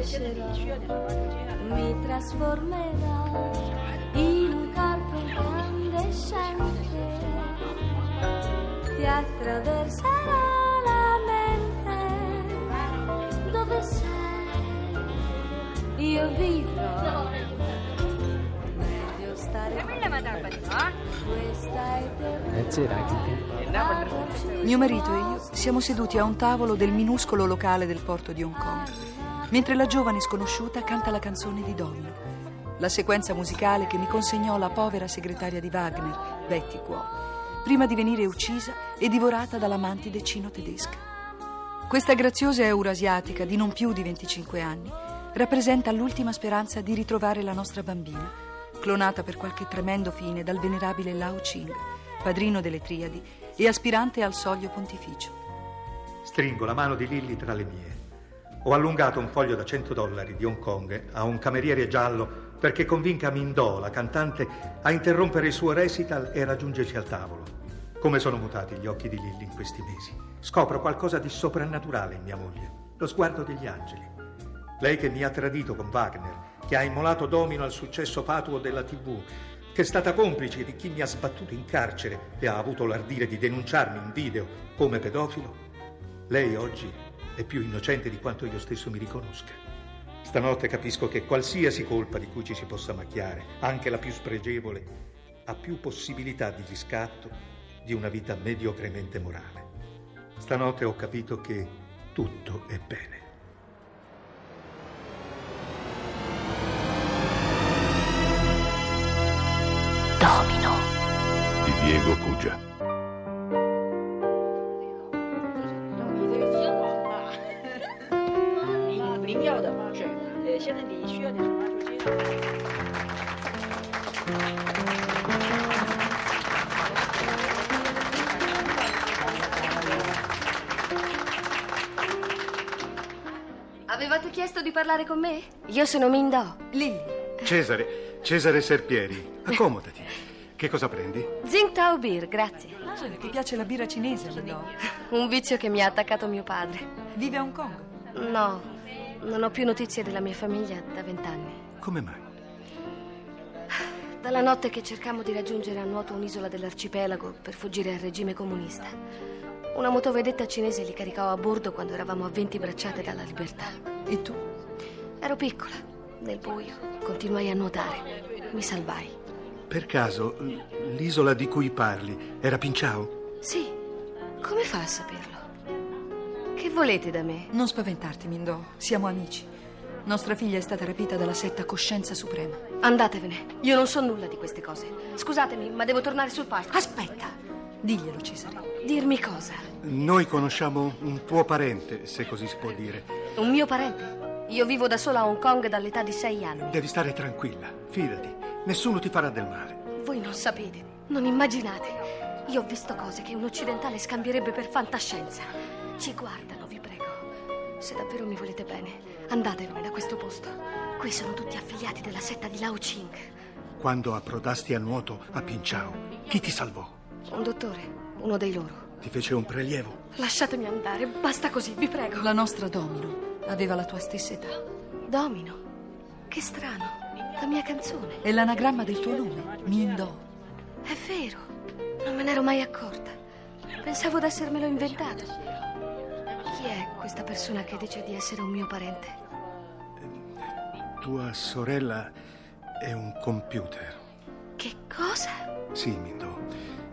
crescerò, mi trasformerò in un corpo incandescente, ti attraverserò la mente, dove sei? Io vivrò. Meglio stare questa eternità. Mio marito e io siamo seduti a un tavolo del minuscolo locale del porto di Hong Kong, mentre la giovane sconosciuta canta la canzone di Domino, la sequenza musicale che mi consegnò la povera segretaria di Wagner, Betty Guo, prima di venire uccisa e divorata dalla mantide cino-tedesca. Questa graziosa eurasiatica di non più di 25 anni rappresenta l'ultima speranza di ritrovare la nostra bambina, clonata per qualche tremendo fine dal venerabile Lao Ching, padrino delle Triadi e aspirante al soglio pontificio. Stringo la mano di Lilly tra le mie. Ho allungato un foglio da 100 dollari di Hong Kong a un cameriere giallo perché convinca Mindò, la cantante, a interrompere il suo recital e raggiungerci al tavolo. Come sono mutati gli occhi di Lilly in questi mesi. Scopro qualcosa di soprannaturale in mia moglie, lo sguardo degli angeli. Lei che mi ha tradito con Wagner, che ha immolato domino al successo fatuo della TV, che è stata complice di chi mi ha sbattuto in carcere e ha avuto l'ardire di denunciarmi in video come pedofilo, lei oggi è più innocente di quanto io stesso mi riconosca. Stanotte capisco che qualsiasi colpa di cui ci si possa macchiare, anche la più spregevole, ha più possibilità di riscatto di una vita mediocremente morale. Stanotte ho capito che tutto è bene. Domino. di Diego Cugia. 你不一定要的嘛，是，呃，现在你需要点什么就接。 Avevate chiesto di parlare con me? Io sono Mindò. Lilly, Cesare, Cesare Serpieri, accomodati. Che cosa prendi? Tsingtao Beer, grazie. ah, ti piace la birra cinese, Lindò? Un vizio che mi ha attaccato mio padre. Vive a Hong Kong? No, non ho più notizie della mia famiglia da vent'anni. Come mai? Dalla notte che cercammo di raggiungere a nuoto un'isola dell'arcipelago per fuggire al regime comunista. Una motovedetta cinese li caricò a bordo quando eravamo a 20 bracciate dalla libertà. E tu? Ero piccola, nel buio, continuai a nuotare. Mi salvai. Per caso, l'isola di cui parli era Pinciao? Sì, come fa a saperlo? Che volete da me? Non spaventarti, Mindò. Siamo amici. Nostra figlia è stata rapita dalla setta Coscienza Suprema. Andatevene, io non so nulla di queste cose. Scusatemi, ma devo tornare sul palco. Aspetta! Diglielo, Cesare. Dirmi cosa? Noi conosciamo un tuo parente, se così si può dire. Un mio parente? Io vivo da sola a Hong Kong dall'età di sei anni. Devi stare tranquilla, fidati. Nessuno ti farà del male. Voi non sapete, non immaginate. Io ho visto cose che un occidentale scambierebbe per fantascienza. Ci guardano, vi prego. Se davvero mi volete bene, andatevene da questo posto. Qui sono tutti affiliati della setta di Lao Ching. Quando approdasti a nuoto a Pinciao, chi ti salvò? Un dottore, uno dei loro. Ti fece un prelievo? Lasciatemi andare, basta così, vi prego. La nostra Domino aveva la tua stessa età. Domino. Che strano. La mia canzone. È l'anagramma del tuo nome, Mindò. È vero. Non me ne ero mai accorta. Pensavo d'essermelo inventato. Chi è questa persona che dice di essere un mio parente? Tua sorella è un computer. Che cosa? Sì, Mindò.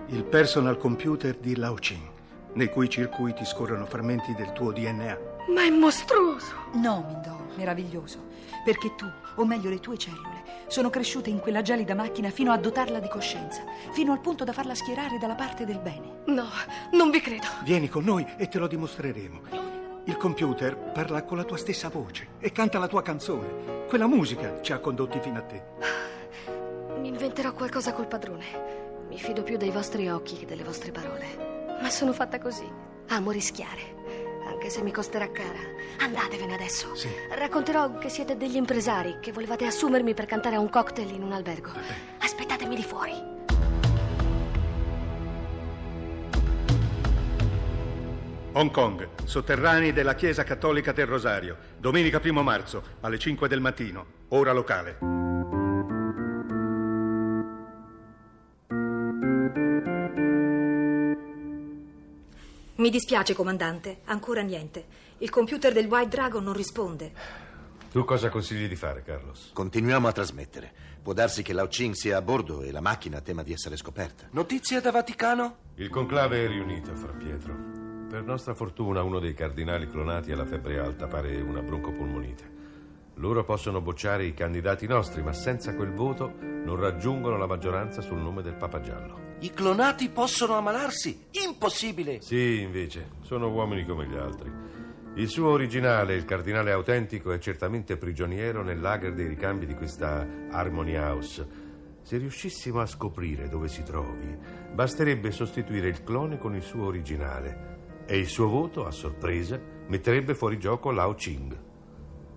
Il personal computer di Lao Chin, nei cui circuiti scorrono frammenti del tuo DNA. Ma è mostruoso. No, Mindò, meraviglioso. Perché tu, o meglio le tue cellule, sono cresciute in quella gelida macchina fino a dotarla di coscienza, fino al punto da farla schierare dalla parte del bene. No, non vi credo. Vieni con noi e te lo dimostreremo. Il computer parla con la tua stessa voce e canta la tua canzone. Quella musica ci ha condotti fino a te. Mi inventerò qualcosa col padrone. Mi fido più dei vostri occhi che delle vostre parole. Ma sono fatta così. Amo rischiare. Anche se mi costerà cara. Andatevene adesso. Sì. Racconterò che siete degli impresari, che volevate assumermi per cantare a un cocktail in un albergo. Aspettatemi di fuori. Hong Kong, sotterranei della Chiesa Cattolica del Rosario, domenica 1 marzo, alle 5 del mattino, ora locale. Mi dispiace, comandante, ancora niente. Il computer del White Dragon non risponde. Tu cosa consigli di fare, Carlos? Continuiamo a trasmettere. Può darsi che Lao Ching sia a bordo e la macchina tema di essere scoperta. Notizie da Vaticano? Il conclave è riunito, Fra Pietro. Per nostra fortuna uno dei cardinali clonati ha la febbre alta, pare una broncopolmonite. Loro possono bocciare i candidati nostri, ma senza quel voto non raggiungono la maggioranza sul nome del Papa Giallo. I clonati possono ammalarsi? Impossibile! Sì, invece, sono uomini come gli altri. Il suo originale, il cardinale autentico, è certamente prigioniero nel lager dei ricambi di questa Harmony House. Se riuscissimo a scoprire dove si trovi, basterebbe sostituire il clone con il suo originale e il suo voto, a sorpresa, metterebbe fuori gioco Lao Ching.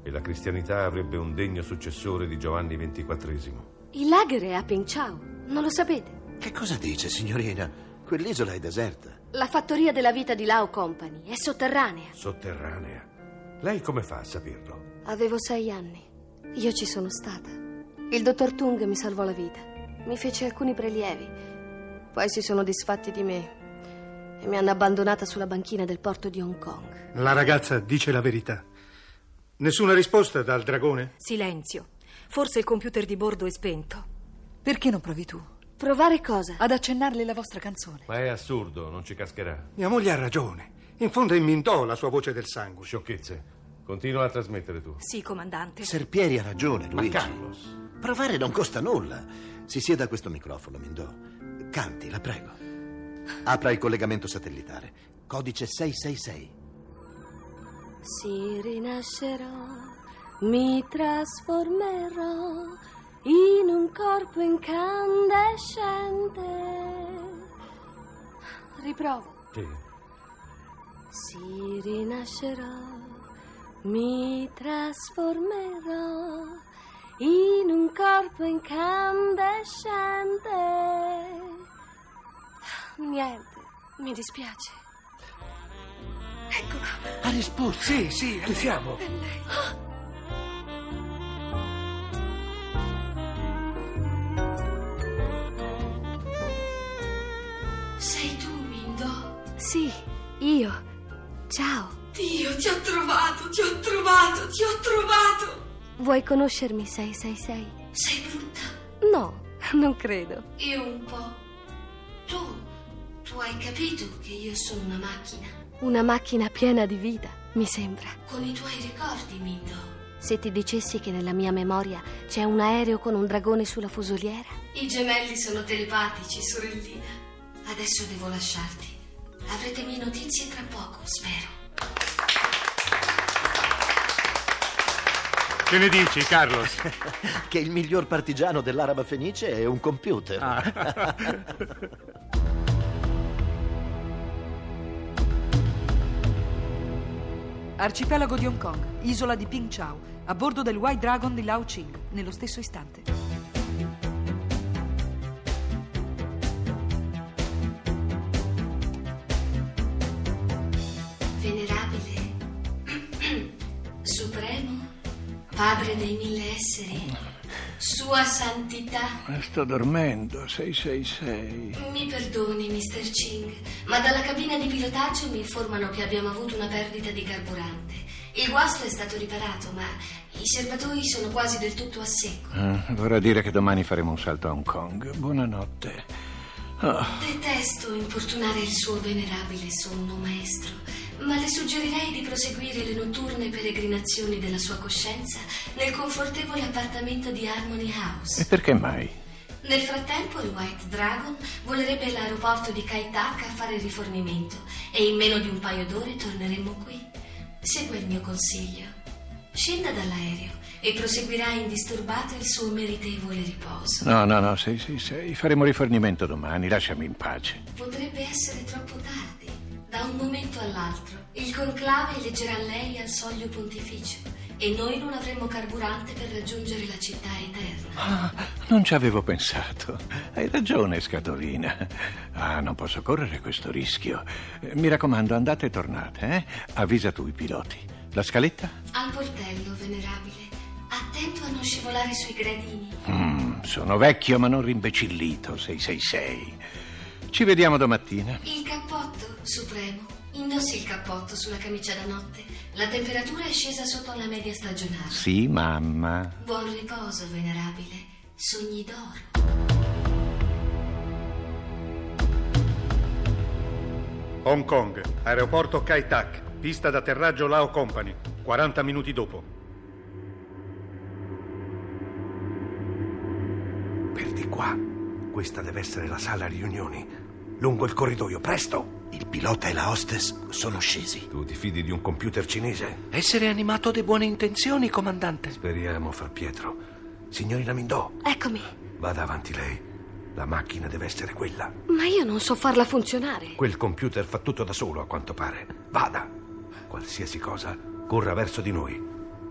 E la cristianità avrebbe un degno successore di Giovanni XXIV. Il lager è a Ping Chao, non lo sapete? Che cosa dice, signorina? Quell'isola è deserta. La fattoria della vita di Lao Company è sotterranea. Sotterranea. Lei come fa a saperlo? Avevo sei anni. Io ci sono stata. Il dottor Tung mi salvò la vita. Mi fece alcuni prelievi. Poi si sono disfatti di me e mi hanno abbandonata sulla banchina del porto di Hong Kong. La ragazza dice la verità. Nessuna risposta dal dragone? Silenzio. Forse il computer di bordo è spento. Perché non provi tu Provare cosa? ad accennarle la vostra canzone? Ma è assurdo, non ci cascherà. Mia moglie ha ragione. In fondo è in Mindò la sua voce del sangue. Sciocchezze. Continua a trasmettere tu. Sì, comandante. Serpieri ha ragione, Ma Luigi. Carlos, Provare non costa nulla. Si sieda a questo microfono, Mindò. Canti, la prego. Apra il collegamento satellitare. Codice 666. Si rinascerò, mi trasformerò in un corpo incandescente. Riprovo. sì. Si rinascerò, mi trasformerò in un corpo incandescente. Niente, mi dispiace. Eccola. Ha risposto? Sì, sì, ci siamo. Sei Sì, io. Ciao. Dio, ti ho trovato, ti ho trovato, ti ho trovato. Vuoi conoscermi 666? Sei brutta. No, non credo. Io un po'. Tu, tu hai capito che io sono una macchina. Una macchina piena di vita, mi sembra. Con i tuoi ricordi, Mindo. Se ti dicessi che nella mia memoria c'è un aereo con un dragone sulla fusoliera? I gemelli sono telepatici, sorellina. Adesso devo lasciarti. Avrete mie notizie tra poco, spero. Che ne dici, Carlos? Che il miglior partigiano dell'araba fenice è un computer. Arcipelago di Hong Kong, isola di Ping Chau, a bordo del White Dragon di Lao Ching, nello stesso istante. Supremo, padre dei mille esseri, sua santità. Sto dormendo, 666. Mi perdoni, Mr. Ching, ma dalla cabina di pilotaggio mi informano che abbiamo avuto una perdita di carburante. Il guasto è stato riparato, ma i serbatoi sono quasi del tutto a secco. Ah, vorrà dire che domani faremo un salto a Hong Kong. Buonanotte. Ah, Detesto importunare il suo venerabile sonno maestro, ma le suggerirei di proseguire le notturne peregrinazioni della sua coscienza nel confortevole appartamento di Harmony House. e perché mai? Nel frattempo il White Dragon volerebbe all'aeroporto di Kai Tak a fare rifornimento e in meno di un paio d'ore torneremo qui. Segua il mio consiglio. Scenda dall'aereo e proseguirà indisturbato il suo meritevole riposo. No, no, no, 666. Faremo rifornimento domani, lasciami in pace. Potrebbe essere troppo tardi. Da un momento all'altro, il conclave leggerà lei al soglio pontificio e noi non avremo carburante per raggiungere la città eterna. Non ci avevo pensato. Hai ragione, Scatolina. Ah, non posso correre questo rischio. Mi raccomando, andate e tornate, eh? Avvisa tu i piloti. La scaletta? Al portello, venerabile. Attento a non scivolare sui gradini. Mm, sono vecchio ma non rimbecillito, 666. Ci vediamo domattina. Il cappotto, supremo. Indossi il cappotto sulla camicia da notte. La temperatura è scesa sotto la media stagionale. Sì, mamma. Buon riposo, venerabile. Sogni d'oro. Hong Kong, aeroporto Kai Tak, pista d'atterraggio Lao Company, 40 minuti dopo. Per di qua. Questa deve essere la sala riunioni. Lungo il corridoio, presto! Il pilota e la hostess sono scesi. Tu ti fidi di un computer cinese? Essere animato di buone intenzioni, comandante. Speriamo, Fra Pietro. Signorina Mindò, Eccomi. vada avanti lei. La macchina deve essere quella. Ma io non so farla funzionare. Quel computer fa tutto da solo, a quanto pare. Vada. Qualsiasi cosa, corra verso di noi.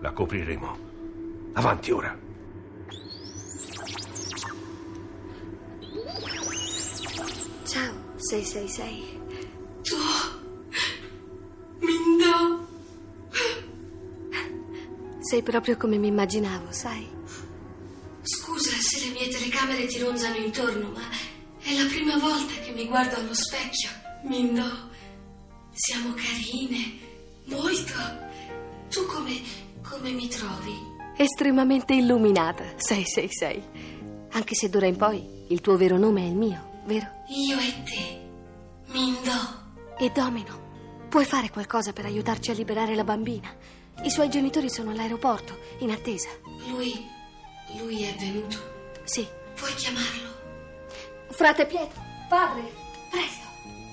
La copriremo. Avanti ora. Ciao, 666. Mindò. Sei proprio come mi immaginavo, sai? Scusa se le mie telecamere ti ronzano intorno, ma è la prima volta che mi guardo allo specchio. Mindò, siamo carine, molto. Tu come, come mi trovi? Estremamente illuminata, 666. Anche se d'ora in poi il tuo vero nome è il mio, vero? Io e te, Mindò. E Domino, puoi fare qualcosa per aiutarci a liberare la bambina? I suoi genitori sono all'aeroporto, in attesa. Lui, lui è venuto. Sì. Puoi chiamarlo? Frate Pietro, padre, presto.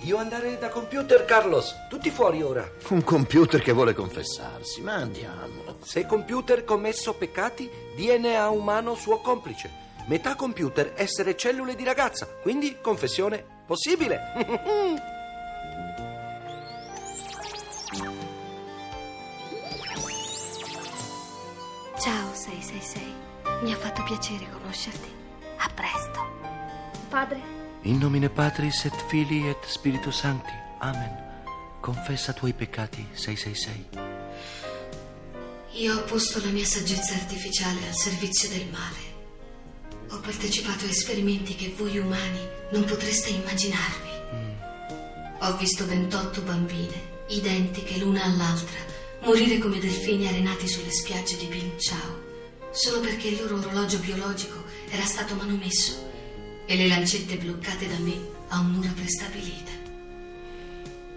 Io andare da computer, Carlos. Tutti fuori ora. Un computer che vuole confessarsi, ma andiamo. Se computer commesso peccati, DNA umano suo complice. Metà computer essere cellule di ragazza, quindi confessione possibile. Ciao, 666. Mi ha fatto piacere conoscerti. A presto. Padre? In nomine Patris et Filii et Spiritus Sancti. Amen. Confessa tuoi peccati, 666. Io ho posto la mia saggezza artificiale al servizio del male. Ho partecipato a esperimenti che voi umani non potreste immaginarvi. Ho visto 28 bambine, identiche l'una all'altra, morire come delfini arenati sulle spiagge di Bing Chao, solo perché il loro orologio biologico era stato manomesso e le lancette bloccate da me a un'ora prestabilita.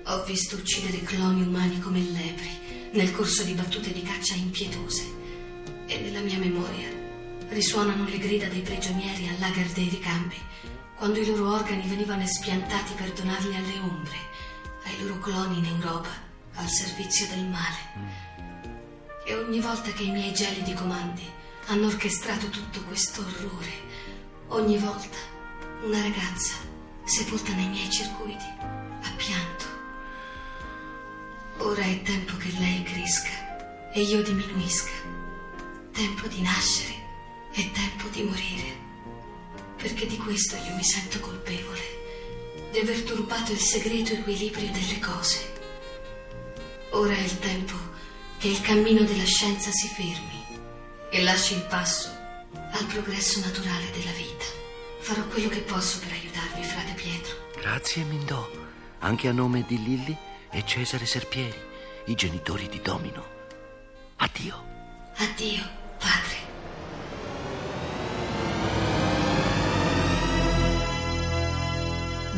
Ho visto uccidere cloni umani come lepri nel corso di battute di caccia impietose e nella mia memoria risuonano le grida dei prigionieri al lager dei ricambi quando i loro organi venivano espiantati per donarli alle ombre, ai loro cloni in Europa al servizio del male. E ogni volta che i miei gelidi comandi hanno orchestrato tutto questo orrore, ogni volta una ragazza sepolta nei miei circuiti ha pianto. Ora è tempo che lei cresca e io diminuisca. Tempo di nascere e tempo di morire. Perché di questo io mi sento colpevole, di aver turbato il segreto equilibrio delle cose. Ora è il tempo che il cammino della scienza si fermi e lasci il passo al progresso naturale della vita. Farò quello che posso per aiutarvi, frate Pietro. Grazie, Mindò. Anche a nome di Lilli e Cesare Serpieri, i genitori di Domino. Addio. Addio, padre.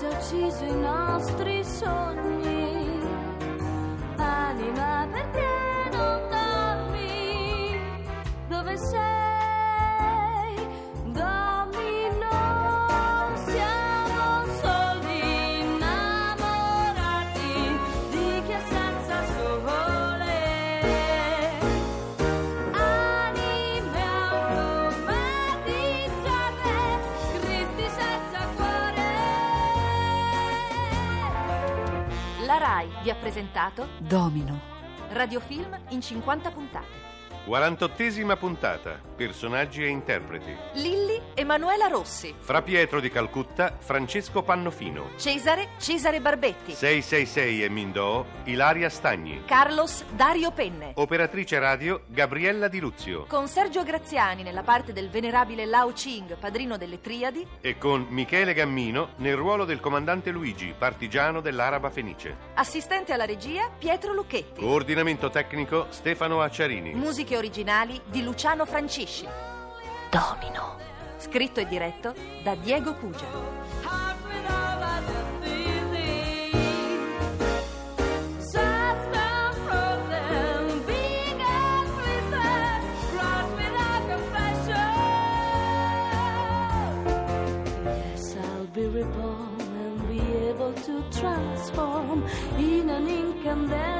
già ucciso i nostri sogni. Anima perché non vi ha presentato Domino. Radiofilm in 50 puntate. 48esima puntata. Personaggi e interpreti. Lilli Emanuela Rossi. Fra Pietro di Calcutta, Francesco Pannofino. Cesare Cesare Barbetti. 666 e Mindò, Ilaria Stagni. Carlos Dario Penne. Operatrice radio, Gabriella Di Luzio. Con Sergio Graziani nella parte del venerabile Lao Ching, padrino delle Triadi. E con Michele Gammino nel ruolo del comandante Luigi, partigiano dell'Araba Fenice. Assistente alla regia Pietro Lucchetti. Coordinamento tecnico Stefano Acciarini. Musiche originali di Luciano Francisci. Domino. Scritto e diretto da Diego Pugia. Yes, I'll be reborn and be able to transform in an incandescent.